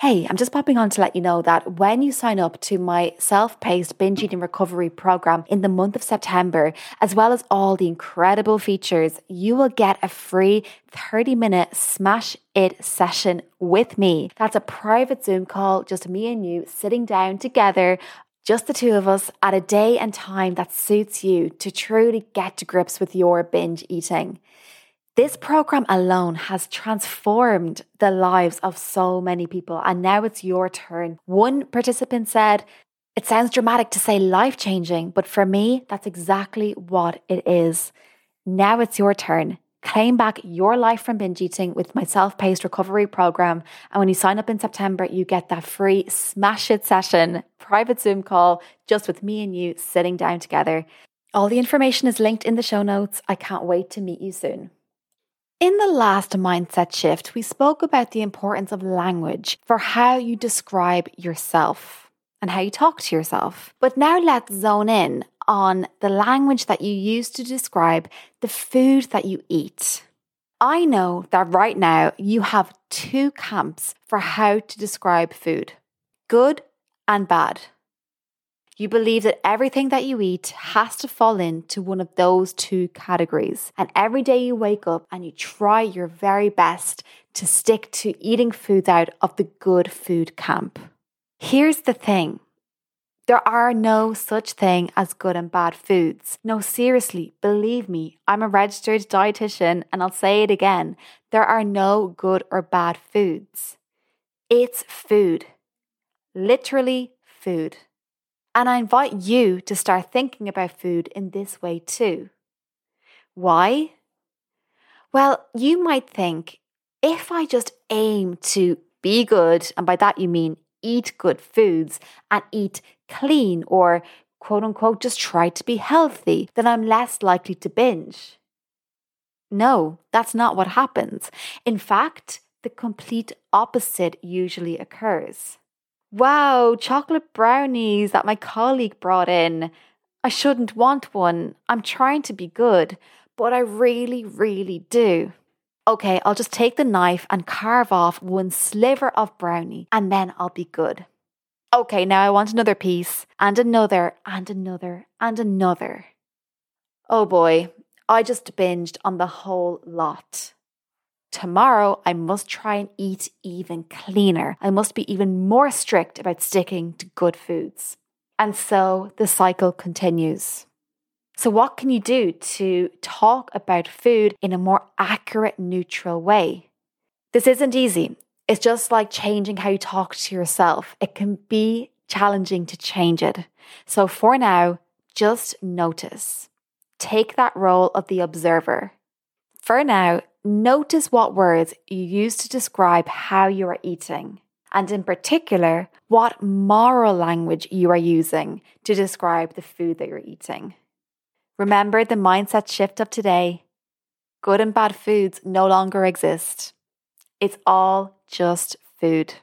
Hey, I'm just popping on to let you know that when you sign up to my self paced binge eating recovery program in the month of September, as well as all the incredible features, you will get a free 30 minute smash it session with me. That's a private Zoom call, just me and you sitting down together just the two of us at a day and time that suits you to truly get to grips with your binge eating. This program alone has transformed the lives of so many people, and now it's your turn. One participant said, It sounds dramatic to say life changing, but for me, that's exactly what it is. Now it's your turn. Claim back your life from binge eating with my self paced recovery program. And when you sign up in September, you get that free smash it session, private Zoom call, just with me and you sitting down together. All the information is linked in the show notes. I can't wait to meet you soon. In the last mindset shift, we spoke about the importance of language for how you describe yourself and how you talk to yourself. But now let's zone in on the language that you use to describe the food that you eat. I know that right now you have two camps for how to describe food good and bad. You believe that everything that you eat has to fall into one of those two categories. And every day you wake up and you try your very best to stick to eating foods out of the good food camp. Here's the thing. There are no such thing as good and bad foods. No, seriously, believe me, I'm a registered dietitian and I'll say it again. There are no good or bad foods. It's food. Literally food. And I invite you to start thinking about food in this way too. Why? Well, you might think if I just aim to be good, and by that you mean eat good foods and eat clean or quote unquote just try to be healthy, then I'm less likely to binge. No, that's not what happens. In fact, the complete opposite usually occurs. Wow, chocolate brownies that my colleague brought in. I shouldn't want one. I'm trying to be good, but I really, really do. Okay, I'll just take the knife and carve off one sliver of brownie and then I'll be good. Okay, now I want another piece and another and another and another. Oh boy, I just binged on the whole lot. Tomorrow, I must try and eat even cleaner. I must be even more strict about sticking to good foods. And so the cycle continues. So, what can you do to talk about food in a more accurate, neutral way? This isn't easy. It's just like changing how you talk to yourself. It can be challenging to change it. So, for now, just notice. Take that role of the observer. For now, notice what words you use to describe how you are eating, and in particular, what moral language you are using to describe the food that you're eating. Remember the mindset shift of today good and bad foods no longer exist. It's all just food.